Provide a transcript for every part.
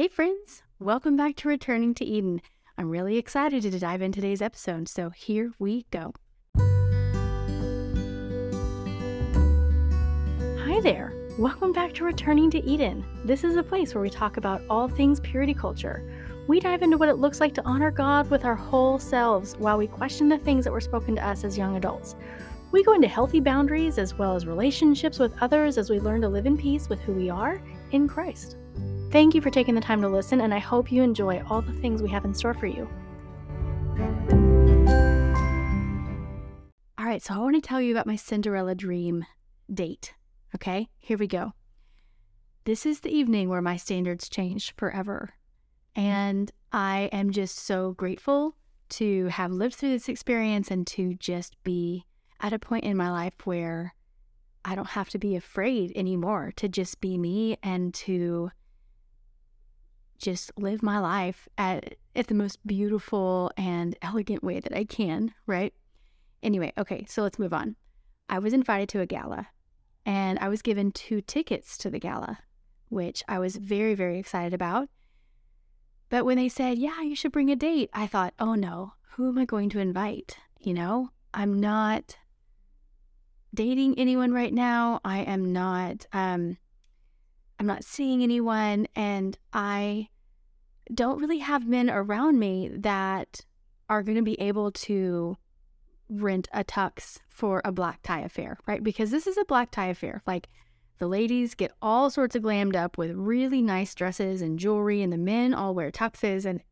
Hey, friends, welcome back to Returning to Eden. I'm really excited to dive in today's episode, so here we go. Hi there, welcome back to Returning to Eden. This is a place where we talk about all things purity culture. We dive into what it looks like to honor God with our whole selves while we question the things that were spoken to us as young adults. We go into healthy boundaries as well as relationships with others as we learn to live in peace with who we are in Christ. Thank you for taking the time to listen, and I hope you enjoy all the things we have in store for you. All right, so I want to tell you about my Cinderella dream date. Okay, here we go. This is the evening where my standards changed forever. And I am just so grateful to have lived through this experience and to just be at a point in my life where I don't have to be afraid anymore to just be me and to just live my life at, at the most beautiful and elegant way that I can, right? Anyway, okay, so let's move on. I was invited to a gala and I was given two tickets to the gala, which I was very, very excited about. But when they said, yeah, you should bring a date, I thought, oh no, who am I going to invite? You know, I'm not dating anyone right now. I am not um I'm not seeing anyone and I don't really have men around me that are going to be able to rent a tux for a black tie affair, right? Because this is a black tie affair. Like the ladies get all sorts of glammed up with really nice dresses and jewelry, and the men all wear tuxes. And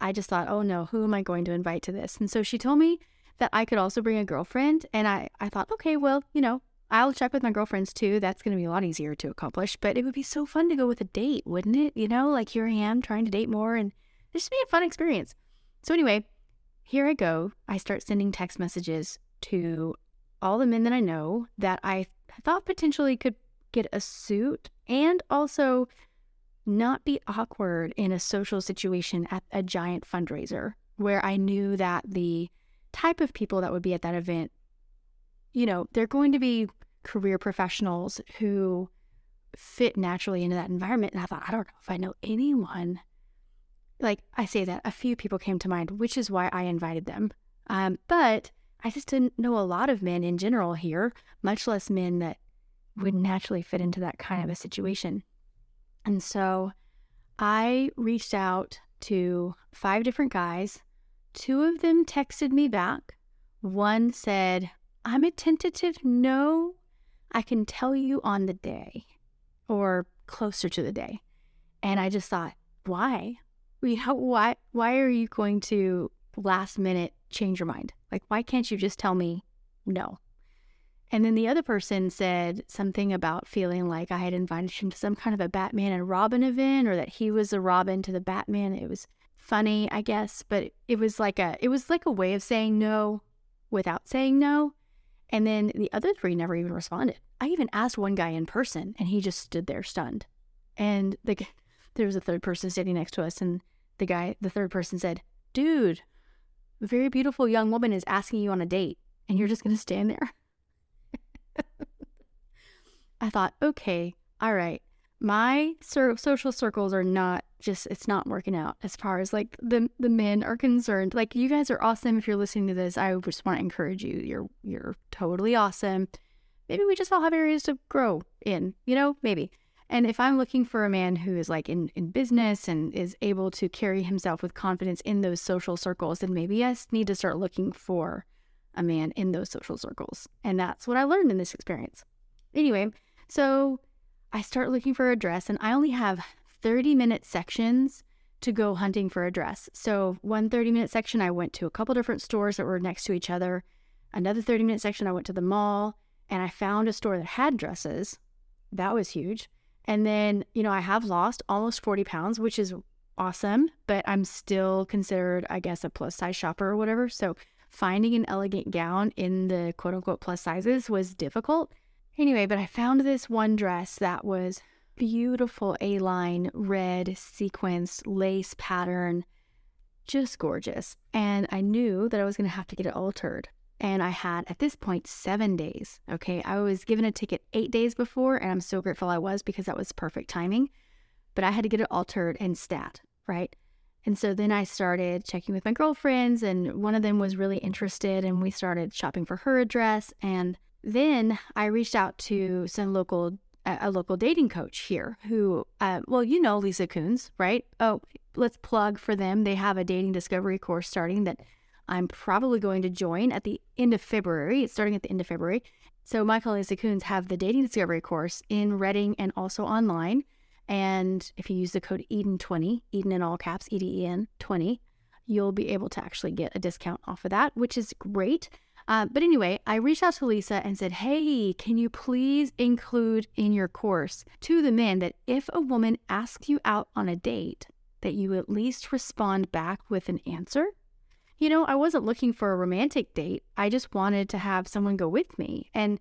I just thought, oh no, who am I going to invite to this? And so she told me that I could also bring a girlfriend. And I, I thought, okay, well, you know, I'll check with my girlfriends too. That's going to be a lot easier to accomplish. But it would be so fun to go with a date, wouldn't it? You know, like here I am trying to date more and this should be a fun experience. So, anyway, here I go. I start sending text messages to all the men that I know that I thought potentially could get a suit and also not be awkward in a social situation at a giant fundraiser where I knew that the type of people that would be at that event, you know, they're going to be career professionals who fit naturally into that environment. And I thought, I don't know if I know anyone. Like I say that a few people came to mind, which is why I invited them. Um, but I just didn't know a lot of men in general here, much less men that would naturally fit into that kind of a situation. And so I reached out to five different guys Two of them texted me back. One said, I'm a tentative no. I can tell you on the day or closer to the day. And I just thought, why? You know, why why are you going to last minute change your mind? Like why can't you just tell me no? And then the other person said something about feeling like I had invited him to some kind of a Batman and Robin event or that he was a Robin to the Batman. It was funny, I guess, but it was like a it was like a way of saying no without saying no. And then the other three never even responded. I even asked one guy in person and he just stood there stunned. And the there was a third person standing next to us and the guy the third person said, "Dude, a very beautiful young woman is asking you on a date and you're just going to stand there?" I thought, "Okay, all right my cir- social circles are not just it's not working out as far as like the the men are concerned. Like you guys are awesome if you're listening to this. I just want to encourage you. You're you're totally awesome. Maybe we just all have areas to grow in you know maybe. And if i'm looking for a man who is like in in business and is able to carry himself with confidence in those social circles then maybe i need to start looking for a man in those social circles. And that's what i learned in this experience. Anyway so I start looking for a dress, and I only have 30 minute sections to go hunting for a dress. So, one 30 minute section, I went to a couple different stores that were next to each other. Another 30 minute section, I went to the mall and I found a store that had dresses. That was huge. And then, you know, I have lost almost 40 pounds, which is awesome, but I'm still considered, I guess, a plus size shopper or whatever. So, finding an elegant gown in the quote unquote plus sizes was difficult. Anyway, but I found this one dress that was beautiful A line, red, sequence, lace pattern, just gorgeous. And I knew that I was going to have to get it altered. And I had at this point seven days. Okay. I was given a ticket eight days before, and I'm so grateful I was because that was perfect timing. but I had to get it altered and stat, right? And so then I started checking with my girlfriends, and one of them was really interested, and we started shopping for her address. And then I reached out to some local, a local dating coach here who, uh, well, you know Lisa Kunz, right? Oh, let's plug for them. They have a dating discovery course starting that I'm probably going to join at the end of February. It's starting at the end of February. So Michael and Lisa Kunz have the dating discovery course in Reading and also online. And if you use the code Eden20, Eden in all caps, E D E N 20, you'll be able to actually get a discount off of that, which is great. Uh, but anyway, I reached out to Lisa and said, Hey, can you please include in your course to the men that if a woman asks you out on a date, that you at least respond back with an answer? You know, I wasn't looking for a romantic date. I just wanted to have someone go with me. And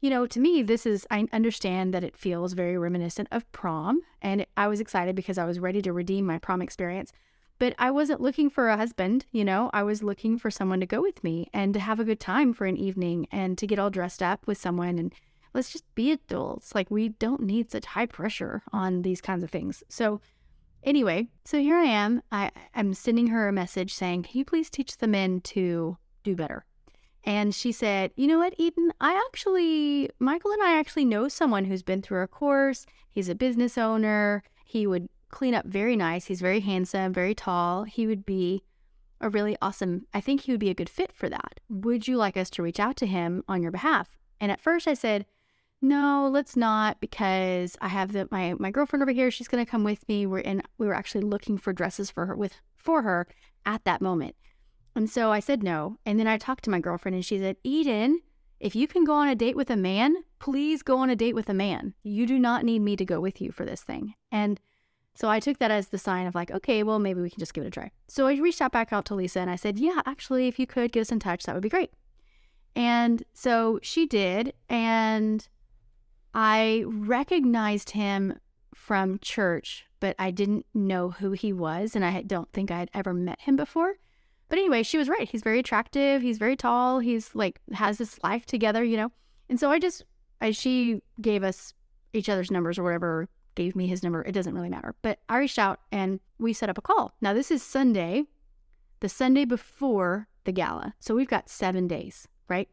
you know, to me, this is, I understand that it feels very reminiscent of prom. And I was excited because I was ready to redeem my prom experience. But I wasn't looking for a husband, you know, I was looking for someone to go with me and to have a good time for an evening and to get all dressed up with someone. And let's just be adults. Like, we don't need such high pressure on these kinds of things. So, anyway, so here I am. I, I'm sending her a message saying, Can you please teach the men to do better? And she said, You know what, Eden? I actually, Michael and I actually know someone who's been through our course. He's a business owner. He would clean up very nice. He's very handsome, very tall. He would be a really awesome, I think he would be a good fit for that. Would you like us to reach out to him on your behalf? And at first I said, no, let's not because I have the, my my girlfriend over here. She's going to come with me. We're in we were actually looking for dresses for her with for her at that moment. And so I said no. And then I talked to my girlfriend and she said, Eden, if you can go on a date with a man, please go on a date with a man. You do not need me to go with you for this thing. And so I took that as the sign of like, okay, well, maybe we can just give it a try. So I reached out back out to Lisa and I said, yeah, actually, if you could get us in touch, that would be great. And so she did. And I recognized him from church, but I didn't know who he was. And I don't think I had ever met him before. But anyway, she was right. He's very attractive. He's very tall. He's like has this life together, you know. And so I just, I, she gave us each other's numbers or whatever, gave me his number. It doesn't really matter. But I reached out and we set up a call. Now this is Sunday, the Sunday before the gala. So we've got seven days, right?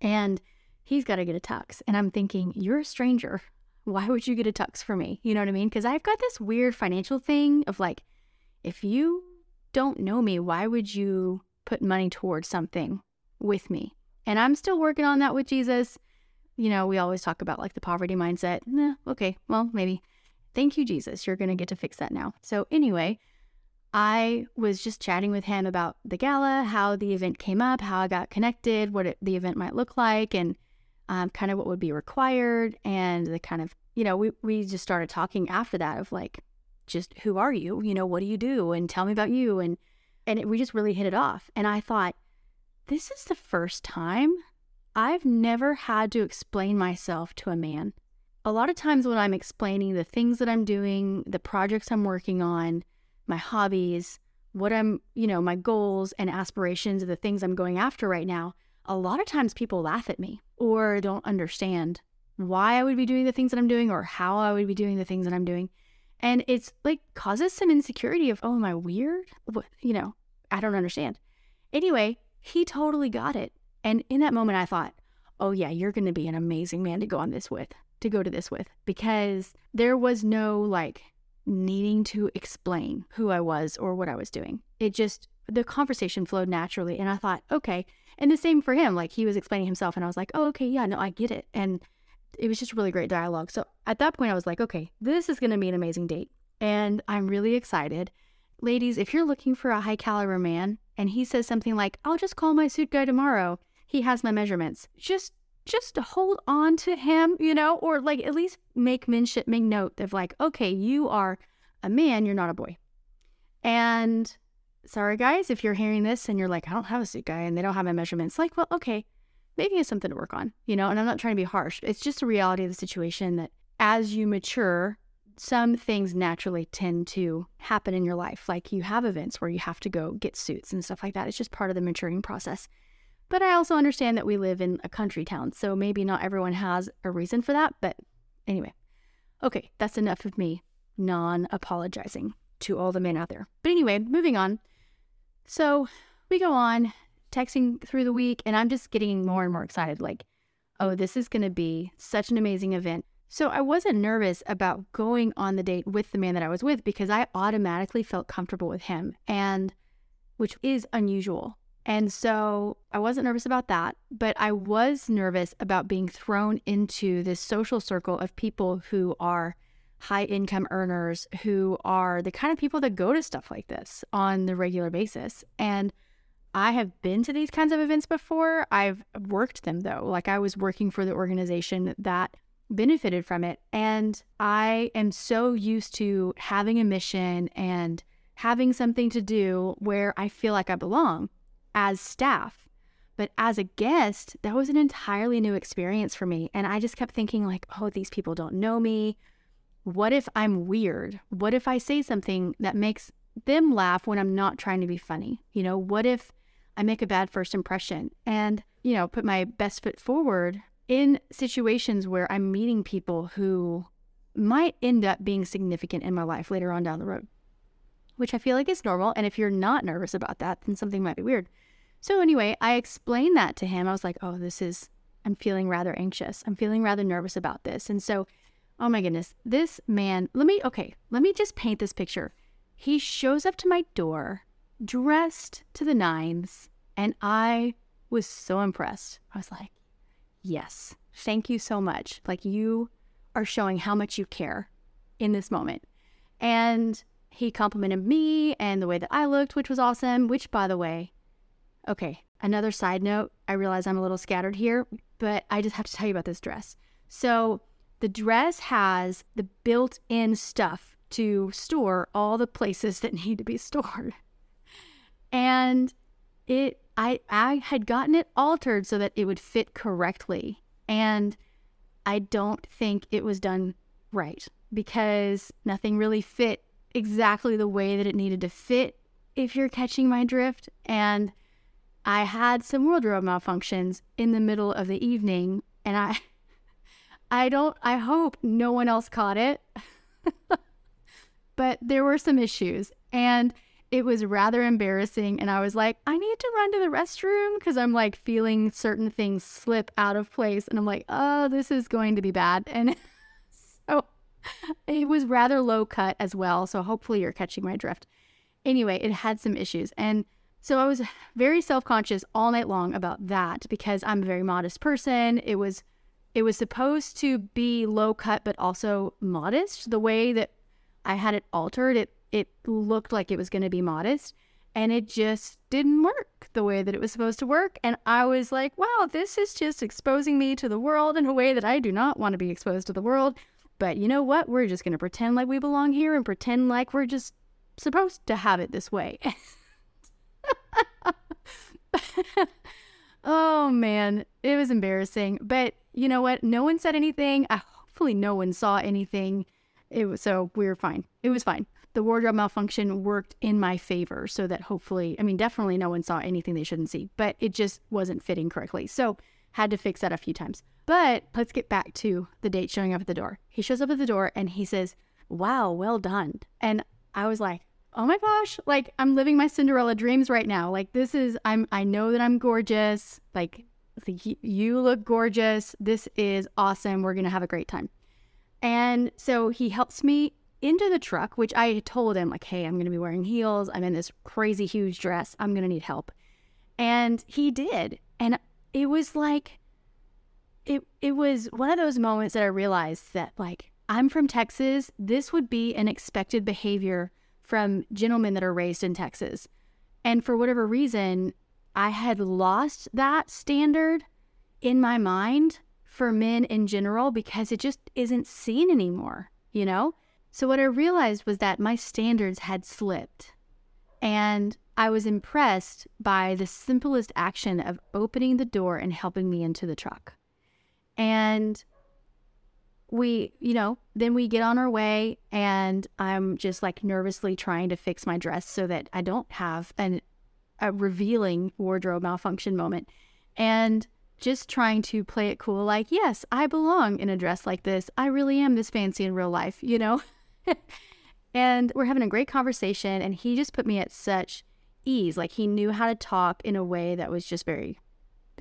And he's got to get a tux. And I'm thinking, you're a stranger. Why would you get a tux for me? You know what I mean? Because I've got this weird financial thing of like, if you don't know me, why would you put money towards something with me? And I'm still working on that with Jesus. You know, we always talk about like the poverty mindset. Okay, well, maybe. Thank you, Jesus. You're going to get to fix that now. So, anyway, I was just chatting with him about the gala, how the event came up, how I got connected, what it, the event might look like, and um, kind of what would be required. And the kind of, you know, we, we just started talking after that of like, just who are you? You know, what do you do? And tell me about you. And and it, we just really hit it off. And I thought, this is the first time I've never had to explain myself to a man. A lot of times when I'm explaining the things that I'm doing, the projects I'm working on, my hobbies, what I'm, you know, my goals and aspirations, the things I'm going after right now, a lot of times people laugh at me or don't understand why I would be doing the things that I'm doing or how I would be doing the things that I'm doing. And it's like causes some insecurity of, oh, am I weird? What, you know, I don't understand. Anyway, he totally got it. And in that moment, I thought, oh, yeah, you're going to be an amazing man to go on this with, to go to this with, because there was no like needing to explain who I was or what I was doing. It just, the conversation flowed naturally. And I thought, okay. And the same for him. Like he was explaining himself, and I was like, oh, okay, yeah, no, I get it. And it was just really great dialogue. So at that point, I was like, okay, this is going to be an amazing date. And I'm really excited. Ladies, if you're looking for a high caliber man and he says something like, I'll just call my suit guy tomorrow, he has my measurements, just just to hold on to him, you know, or like at least make mention, make note of like, okay, you are a man, you're not a boy. And sorry guys, if you're hearing this and you're like, I don't have a suit guy and they don't have my measurements, like, well, okay, maybe it's something to work on, you know? And I'm not trying to be harsh. It's just a reality of the situation that as you mature, some things naturally tend to happen in your life. Like you have events where you have to go get suits and stuff like that. It's just part of the maturing process. But I also understand that we live in a country town, so maybe not everyone has a reason for that. But anyway, okay, that's enough of me non apologizing to all the men out there. But anyway, moving on. So we go on texting through the week, and I'm just getting more and more excited. Like, oh, this is going to be such an amazing event. So I wasn't nervous about going on the date with the man that I was with because I automatically felt comfortable with him, and which is unusual. And so I wasn't nervous about that, but I was nervous about being thrown into this social circle of people who are high income earners, who are the kind of people that go to stuff like this on the regular basis. And I have been to these kinds of events before. I've worked them though. Like I was working for the organization that benefited from it. And I am so used to having a mission and having something to do where I feel like I belong as staff. But as a guest, that was an entirely new experience for me. And I just kept thinking, like, oh, these people don't know me. What if I'm weird? What if I say something that makes them laugh when I'm not trying to be funny? You know, what if I make a bad first impression and, you know, put my best foot forward in situations where I'm meeting people who might end up being significant in my life later on down the road, which I feel like is normal. And if you're not nervous about that, then something might be weird. So, anyway, I explained that to him. I was like, oh, this is, I'm feeling rather anxious. I'm feeling rather nervous about this. And so, oh my goodness, this man, let me, okay, let me just paint this picture. He shows up to my door dressed to the nines, and I was so impressed. I was like, yes, thank you so much. Like, you are showing how much you care in this moment. And he complimented me and the way that I looked, which was awesome, which, by the way, Okay, another side note. I realize I'm a little scattered here, but I just have to tell you about this dress. So, the dress has the built in stuff to store all the places that need to be stored. And it I I had gotten it altered so that it would fit correctly. And I don't think it was done right because nothing really fit exactly the way that it needed to fit if you're catching my drift and I had some wardrobe malfunctions in the middle of the evening and I I don't I hope no one else caught it. but there were some issues and it was rather embarrassing and I was like, I need to run to the restroom because I'm like feeling certain things slip out of place and I'm like, oh, this is going to be bad. And so it was rather low cut as well. So hopefully you're catching my drift. Anyway, it had some issues and so I was very self-conscious all night long about that because I'm a very modest person. It was it was supposed to be low cut but also modest. The way that I had it altered, it it looked like it was going to be modest and it just didn't work the way that it was supposed to work and I was like, "Wow, this is just exposing me to the world in a way that I do not want to be exposed to the world." But you know what? We're just going to pretend like we belong here and pretend like we're just supposed to have it this way. oh man, it was embarrassing. But you know what? No one said anything. Hopefully, no one saw anything. It was so we were fine. It was fine. The wardrobe malfunction worked in my favor, so that hopefully, I mean, definitely no one saw anything they shouldn't see, but it just wasn't fitting correctly. So had to fix that a few times. But let's get back to the date showing up at the door. He shows up at the door and he says, "Wow, well done." And I was like, oh my gosh, like I'm living my Cinderella dreams right now. Like this is I'm I know that I'm gorgeous. Like you look gorgeous. This is awesome. We're going to have a great time. And so he helps me into the truck, which I told him like, "Hey, I'm going to be wearing heels. I'm in this crazy huge dress. I'm going to need help." And he did. And it was like it it was one of those moments that I realized that like I'm from Texas. This would be an expected behavior from gentlemen that are raised in Texas. And for whatever reason, I had lost that standard in my mind for men in general because it just isn't seen anymore, you know? So what I realized was that my standards had slipped. And I was impressed by the simplest action of opening the door and helping me into the truck. And we, you know, then we get on our way and I'm just like nervously trying to fix my dress so that I don't have an a revealing wardrobe malfunction moment and just trying to play it cool like, yes, I belong in a dress like this. I really am this fancy in real life, you know? and we're having a great conversation. And he just put me at such ease. Like he knew how to talk in a way that was just very,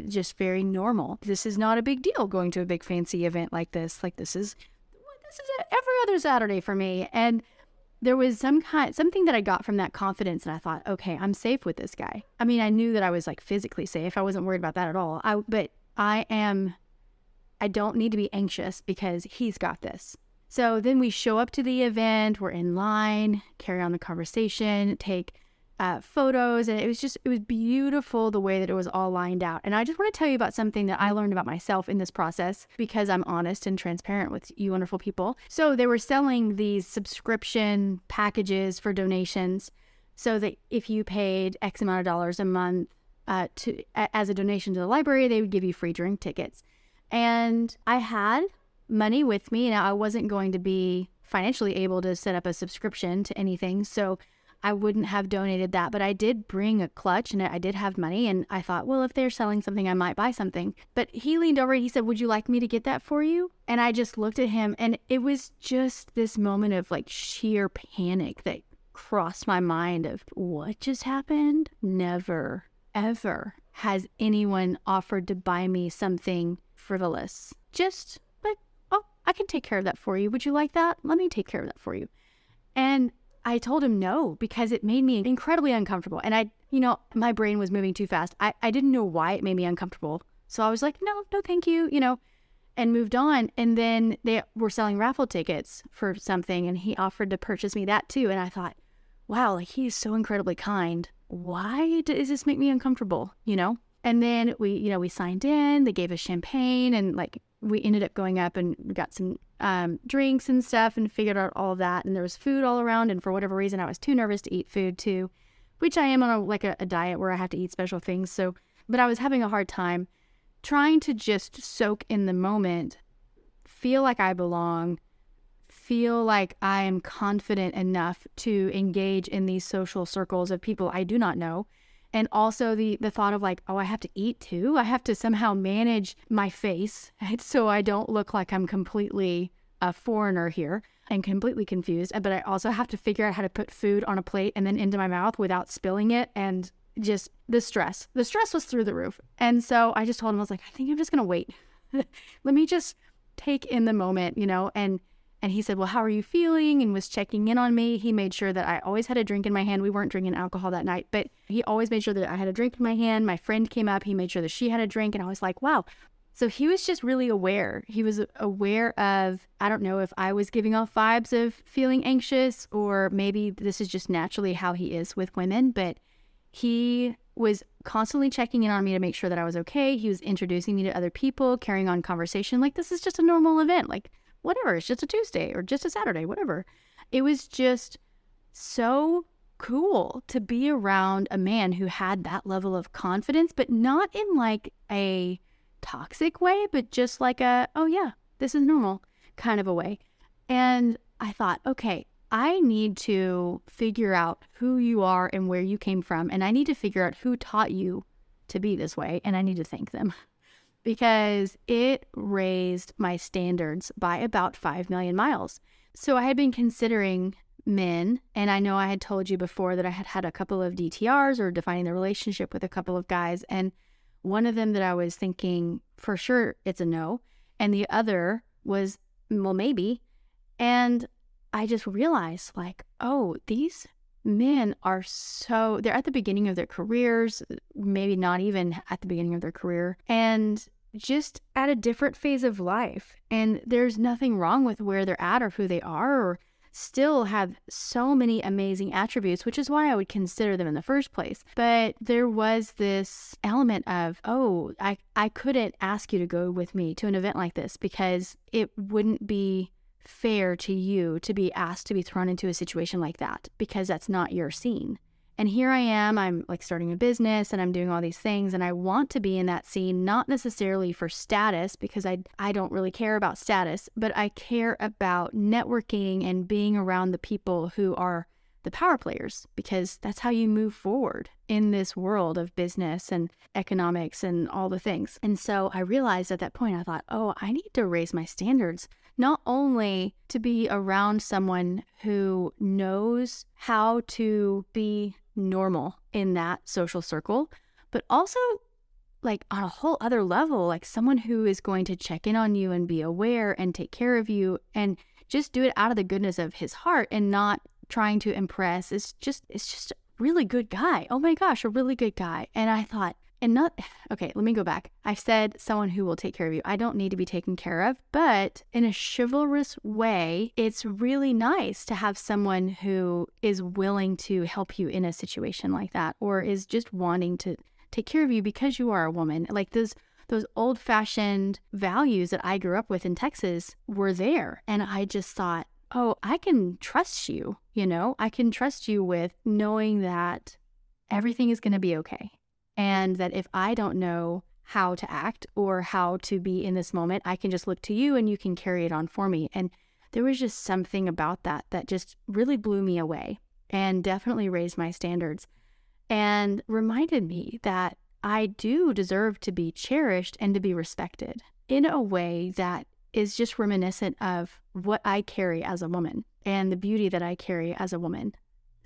just very normal. This is not a big deal going to a big fancy event like this. Like this is, this is every other Saturday for me. And there was some kind something that I got from that confidence and I thought, okay, I'm safe with this guy. I mean, I knew that I was like physically safe. I wasn't worried about that at all. I but I am I don't need to be anxious because he's got this. So then we show up to the event, we're in line, carry on the conversation, take uh, photos, and it was just, it was beautiful the way that it was all lined out. And I just want to tell you about something that I learned about myself in this process because I'm honest and transparent with you wonderful people. So they were selling these subscription packages for donations so that if you paid X amount of dollars a month uh, to as a donation to the library, they would give you free drink tickets. And I had money with me. Now, I wasn't going to be financially able to set up a subscription to anything. So I wouldn't have donated that, but I did bring a clutch and I did have money. And I thought, well, if they're selling something, I might buy something. But he leaned over and he said, Would you like me to get that for you? And I just looked at him and it was just this moment of like sheer panic that crossed my mind of what just happened? Never, ever has anyone offered to buy me something frivolous. Just like, oh, I can take care of that for you. Would you like that? Let me take care of that for you. And I told him no because it made me incredibly uncomfortable. And I, you know, my brain was moving too fast. I, I didn't know why it made me uncomfortable. So I was like, no, no, thank you, you know, and moved on. And then they were selling raffle tickets for something and he offered to purchase me that too. And I thought, wow, like he is so incredibly kind. Why does this make me uncomfortable, you know? And then we, you know, we signed in, they gave us champagne and like we ended up going up and got some um, drinks and stuff and figured out all that. And there was food all around. And for whatever reason, I was too nervous to eat food too, which I am on a, like a, a diet where I have to eat special things. So, but I was having a hard time trying to just soak in the moment, feel like I belong, feel like I am confident enough to engage in these social circles of people I do not know and also the the thought of like oh i have to eat too i have to somehow manage my face so i don't look like i'm completely a foreigner here and completely confused but i also have to figure out how to put food on a plate and then into my mouth without spilling it and just the stress the stress was through the roof and so i just told him i was like i think i'm just going to wait let me just take in the moment you know and and he said, Well, how are you feeling? And was checking in on me. He made sure that I always had a drink in my hand. We weren't drinking alcohol that night, but he always made sure that I had a drink in my hand. My friend came up. He made sure that she had a drink. And I was like, Wow. So he was just really aware. He was aware of, I don't know if I was giving off vibes of feeling anxious or maybe this is just naturally how he is with women, but he was constantly checking in on me to make sure that I was okay. He was introducing me to other people, carrying on conversation like this is just a normal event. Like whatever, it's just a Tuesday or just a Saturday, whatever. It was just so cool to be around a man who had that level of confidence, but not in like a toxic way, but just like a, oh yeah, this is normal kind of a way. And I thought, okay, I need to figure out who you are and where you came from. And I need to figure out who taught you to be this way. And I need to thank them because it raised my standards by about 5 million miles. So I had been considering men, and I know I had told you before that I had had a couple of DTRs or defining the relationship with a couple of guys. And one of them that I was thinking for sure it's a no, and the other was, well, maybe. And I just realized, like, oh, these men are so they're at the beginning of their careers, maybe not even at the beginning of their career, and just at a different phase of life. And there's nothing wrong with where they're at or who they are, or still have so many amazing attributes, which is why I would consider them in the first place. But there was this element of, oh, I, I couldn't ask you to go with me to an event like this because it wouldn't be fair to you to be asked to be thrown into a situation like that because that's not your scene. And here I am, I'm like starting a business and I'm doing all these things and I want to be in that scene not necessarily for status because I I don't really care about status, but I care about networking and being around the people who are the power players because that's how you move forward in this world of business and economics and all the things. And so I realized at that point, I thought, oh, I need to raise my standards, not only to be around someone who knows how to be normal in that social circle, but also like on a whole other level, like someone who is going to check in on you and be aware and take care of you and just do it out of the goodness of his heart and not trying to impress. It's just it's just a really good guy. Oh my gosh, a really good guy. And I thought, and not okay, let me go back. I said someone who will take care of you. I don't need to be taken care of, but in a chivalrous way, it's really nice to have someone who is willing to help you in a situation like that or is just wanting to take care of you because you are a woman. Like those those old fashioned values that I grew up with in Texas were there. And I just thought, oh, I can trust you. You know, I can trust you with knowing that everything is going to be okay. And that if I don't know how to act or how to be in this moment, I can just look to you and you can carry it on for me. And there was just something about that that just really blew me away and definitely raised my standards and reminded me that I do deserve to be cherished and to be respected in a way that is just reminiscent of what I carry as a woman and the beauty that I carry as a woman.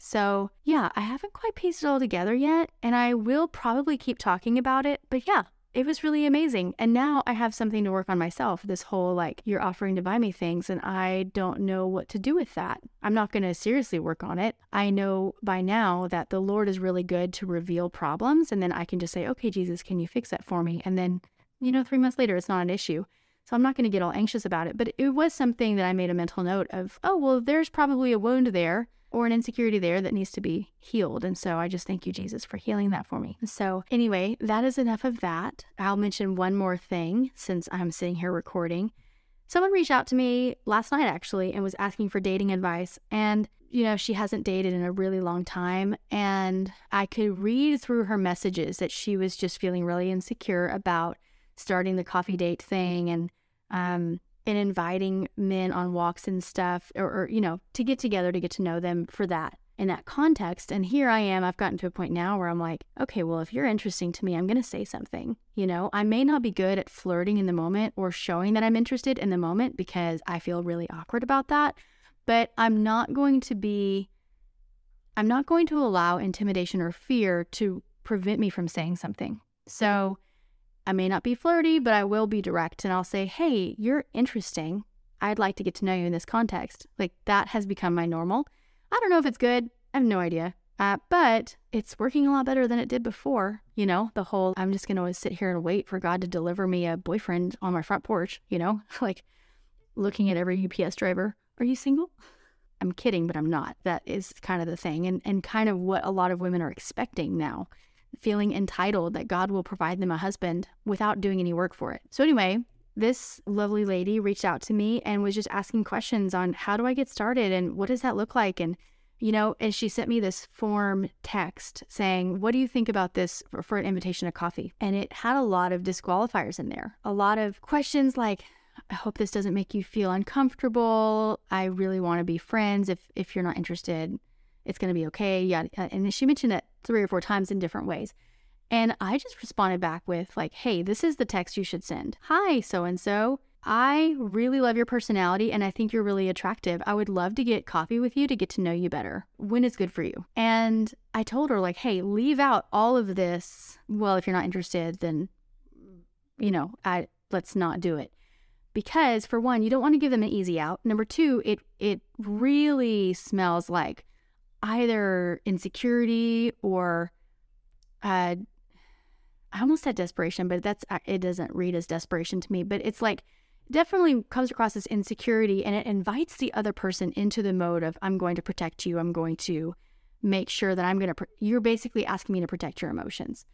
So, yeah, I haven't quite pieced it all together yet, and I will probably keep talking about it, but yeah, it was really amazing. And now I have something to work on myself. This whole like, you're offering to buy me things, and I don't know what to do with that. I'm not going to seriously work on it. I know by now that the Lord is really good to reveal problems, and then I can just say, okay, Jesus, can you fix that for me? And then, you know, three months later, it's not an issue. So I'm not going to get all anxious about it. But it was something that I made a mental note of, oh, well, there's probably a wound there or an insecurity there that needs to be healed. And so I just thank you, Jesus, for healing that for me. So, anyway, that is enough of that. I'll mention one more thing since I'm sitting here recording. Someone reached out to me last night actually and was asking for dating advice. And, you know, she hasn't dated in a really long time. And I could read through her messages that she was just feeling really insecure about starting the coffee date thing and, um, and inviting men on walks and stuff, or, or, you know, to get together to get to know them for that in that context. And here I am, I've gotten to a point now where I'm like, okay, well, if you're interesting to me, I'm going to say something. You know, I may not be good at flirting in the moment or showing that I'm interested in the moment because I feel really awkward about that. But I'm not going to be, I'm not going to allow intimidation or fear to prevent me from saying something. So, I may not be flirty, but I will be direct and I'll say, hey, you're interesting. I'd like to get to know you in this context. Like that has become my normal. I don't know if it's good. I have no idea. Uh, but it's working a lot better than it did before. You know, the whole I'm just going to sit here and wait for God to deliver me a boyfriend on my front porch, you know, like looking at every UPS driver. Are you single? I'm kidding, but I'm not. That is kind of the thing and, and kind of what a lot of women are expecting now feeling entitled that God will provide them a husband without doing any work for it. So, anyway, this lovely lady reached out to me and was just asking questions on how do I get started and what does that look like? And, you know, and she sent me this form text saying, What do you think about this for, for an invitation to coffee? And it had a lot of disqualifiers in there, a lot of questions like, I hope this doesn't make you feel uncomfortable. I really want to be friends. If if you're not interested, it's going to be okay. Yeah. And she mentioned it three or four times in different ways. And I just responded back with, like, hey, this is the text you should send. Hi, so and so. I really love your personality and I think you're really attractive. I would love to get coffee with you to get to know you better. When is good for you? And I told her, like, hey, leave out all of this. Well, if you're not interested, then, you know, I let's not do it. Because for one, you don't want to give them an easy out. Number two, it it really smells like either insecurity or uh, I almost said desperation, but that's uh, it doesn't read as desperation to me. But it's like definitely comes across as insecurity, and it invites the other person into the mode of I'm going to protect you. I'm going to make sure that I'm going to. You're basically asking me to protect your emotions.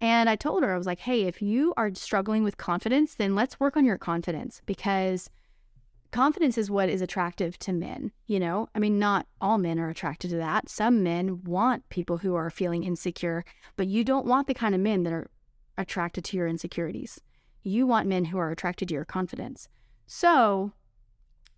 And I told her I was like, hey, if you are struggling with confidence, then let's work on your confidence because confidence is what is attractive to men, you know? I mean, not all men are attracted to that. Some men want people who are feeling insecure, but you don't want the kind of men that are attracted to your insecurities. You want men who are attracted to your confidence. So,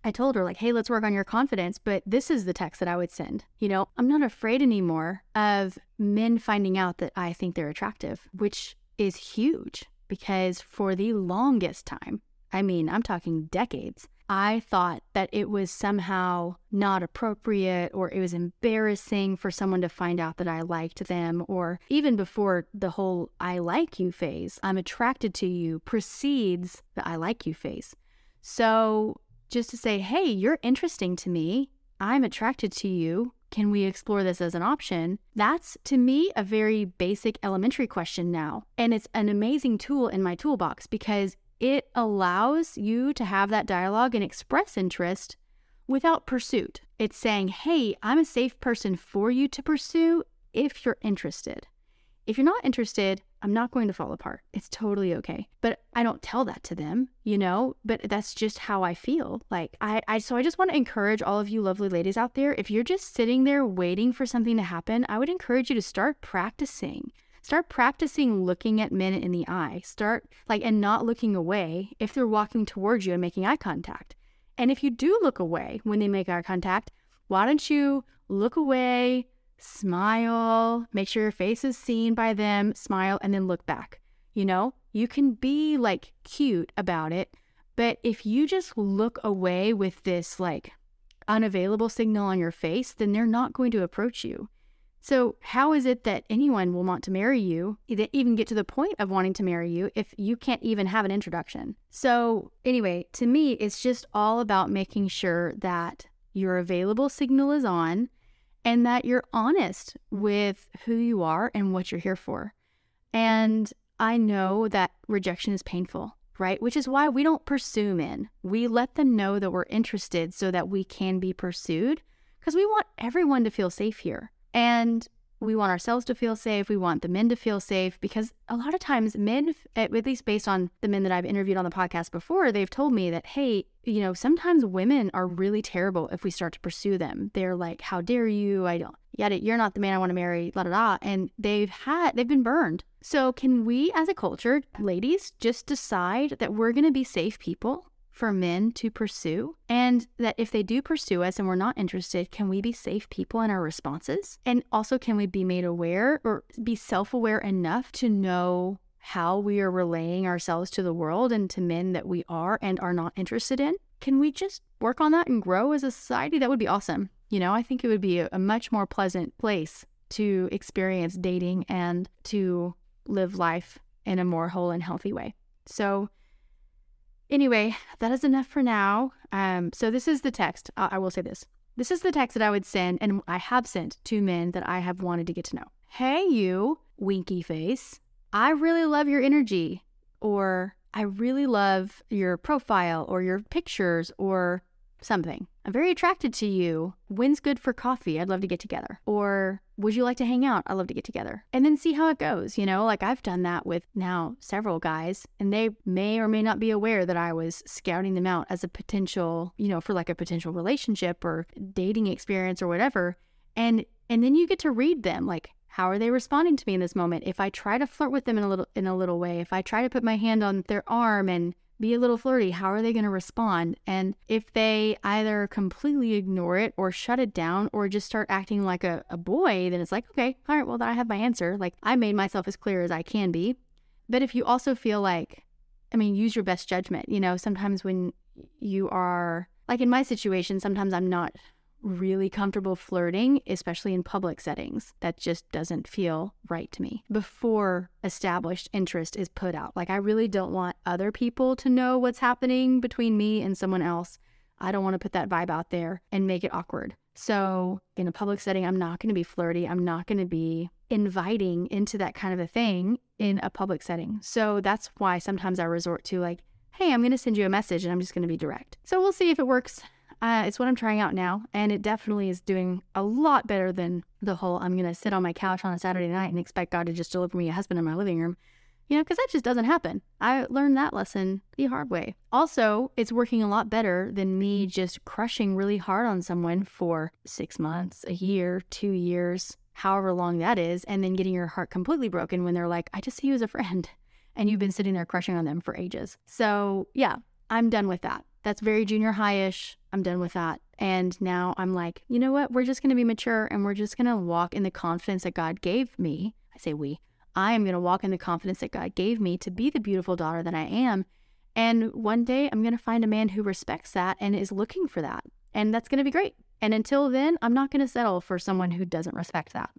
I told her, like, hey, let's work on your confidence. But this is the text that I would send. You know, I'm not afraid anymore of men finding out that I think they're attractive, which is huge because for the longest time, I mean, I'm talking decades, I thought that it was somehow not appropriate or it was embarrassing for someone to find out that I liked them, or even before the whole I like you phase, I'm attracted to you precedes the I like you phase. So just to say, hey, you're interesting to me, I'm attracted to you. Can we explore this as an option? That's to me a very basic elementary question now. And it's an amazing tool in my toolbox because it allows you to have that dialogue and express interest without pursuit. It's saying, hey, I'm a safe person for you to pursue if you're interested. If you're not interested, I'm not going to fall apart. It's totally okay. But I don't tell that to them, you know, but that's just how I feel. Like I, I so I just want to encourage all of you lovely ladies out there, if you're just sitting there waiting for something to happen, I would encourage you to start practicing. Start practicing looking at men in the eye. Start like and not looking away if they're walking towards you and making eye contact. And if you do look away when they make eye contact, why don't you look away, smile, make sure your face is seen by them, smile, and then look back. You know, you can be like cute about it, but if you just look away with this like unavailable signal on your face, then they're not going to approach you. So, how is it that anyone will want to marry you, even get to the point of wanting to marry you, if you can't even have an introduction? So, anyway, to me, it's just all about making sure that your available signal is on and that you're honest with who you are and what you're here for. And I know that rejection is painful, right? Which is why we don't pursue men. We let them know that we're interested so that we can be pursued because we want everyone to feel safe here. And we want ourselves to feel safe. We want the men to feel safe because a lot of times, men, at least based on the men that I've interviewed on the podcast before, they've told me that, hey, you know, sometimes women are really terrible if we start to pursue them. They're like, how dare you? I don't, yet you're not the man I want to marry, la da da. And they've had, they've been burned. So, can we as a culture, ladies, just decide that we're going to be safe people? For men to pursue, and that if they do pursue us and we're not interested, can we be safe people in our responses? And also, can we be made aware or be self aware enough to know how we are relaying ourselves to the world and to men that we are and are not interested in? Can we just work on that and grow as a society? That would be awesome. You know, I think it would be a, a much more pleasant place to experience dating and to live life in a more whole and healthy way. So, Anyway, that is enough for now. Um, so this is the text. I, I will say this. This is the text that I would send, and I have sent to men that I have wanted to get to know. Hey, you, winky face. I really love your energy. Or I really love your profile or your pictures or something. I'm very attracted to you. When's good for coffee? I'd love to get together. Or would you like to hang out? I'd love to get together. And then see how it goes. You know, like I've done that with now several guys, and they may or may not be aware that I was scouting them out as a potential, you know, for like a potential relationship or dating experience or whatever. And and then you get to read them like how are they responding to me in this moment? If I try to flirt with them in a little in a little way, if I try to put my hand on their arm and be a little flirty. How are they going to respond? And if they either completely ignore it or shut it down or just start acting like a, a boy, then it's like, okay, all right, well, then I have my answer. Like I made myself as clear as I can be. But if you also feel like, I mean, use your best judgment. You know, sometimes when you are, like in my situation, sometimes I'm not really comfortable flirting, especially in public settings. That just doesn't feel right to me. Before established interest is put out, like I really don't want other people to know what's happening between me and someone else. I don't want to put that vibe out there and make it awkward. So, in a public setting, I'm not going to be flirty. I'm not going to be inviting into that kind of a thing in a public setting. So, that's why sometimes I resort to like, hey, I'm going to send you a message and I'm just going to be direct. So, we'll see if it works. Uh, it's what I'm trying out now, and it definitely is doing a lot better than the whole I'm going to sit on my couch on a Saturday night and expect God to just deliver me a husband in my living room. You know, because that just doesn't happen. I learned that lesson the hard way. Also, it's working a lot better than me just crushing really hard on someone for six months, a year, two years, however long that is, and then getting your heart completely broken when they're like, I just see you as a friend. And you've been sitting there crushing on them for ages. So, yeah, I'm done with that. That's very junior high ish. I'm done with that. And now I'm like, you know what? We're just going to be mature and we're just going to walk in the confidence that God gave me. I say we. I am going to walk in the confidence that God gave me to be the beautiful daughter that I am. And one day I'm going to find a man who respects that and is looking for that. And that's going to be great. And until then, I'm not going to settle for someone who doesn't respect that.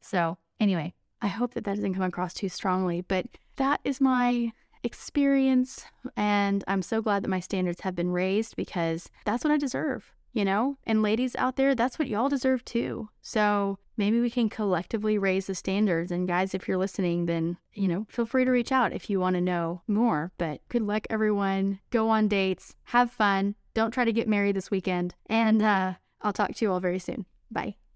So, anyway, I hope that that doesn't come across too strongly, but that is my experience. And I'm so glad that my standards have been raised because that's what I deserve, you know? And ladies out there, that's what y'all deserve too. So maybe we can collectively raise the standards. And guys, if you're listening, then, you know, feel free to reach out if you want to know more. But good luck, everyone. Go on dates, have fun. Don't try to get married this weekend. And uh, I'll talk to you all very soon. Bye.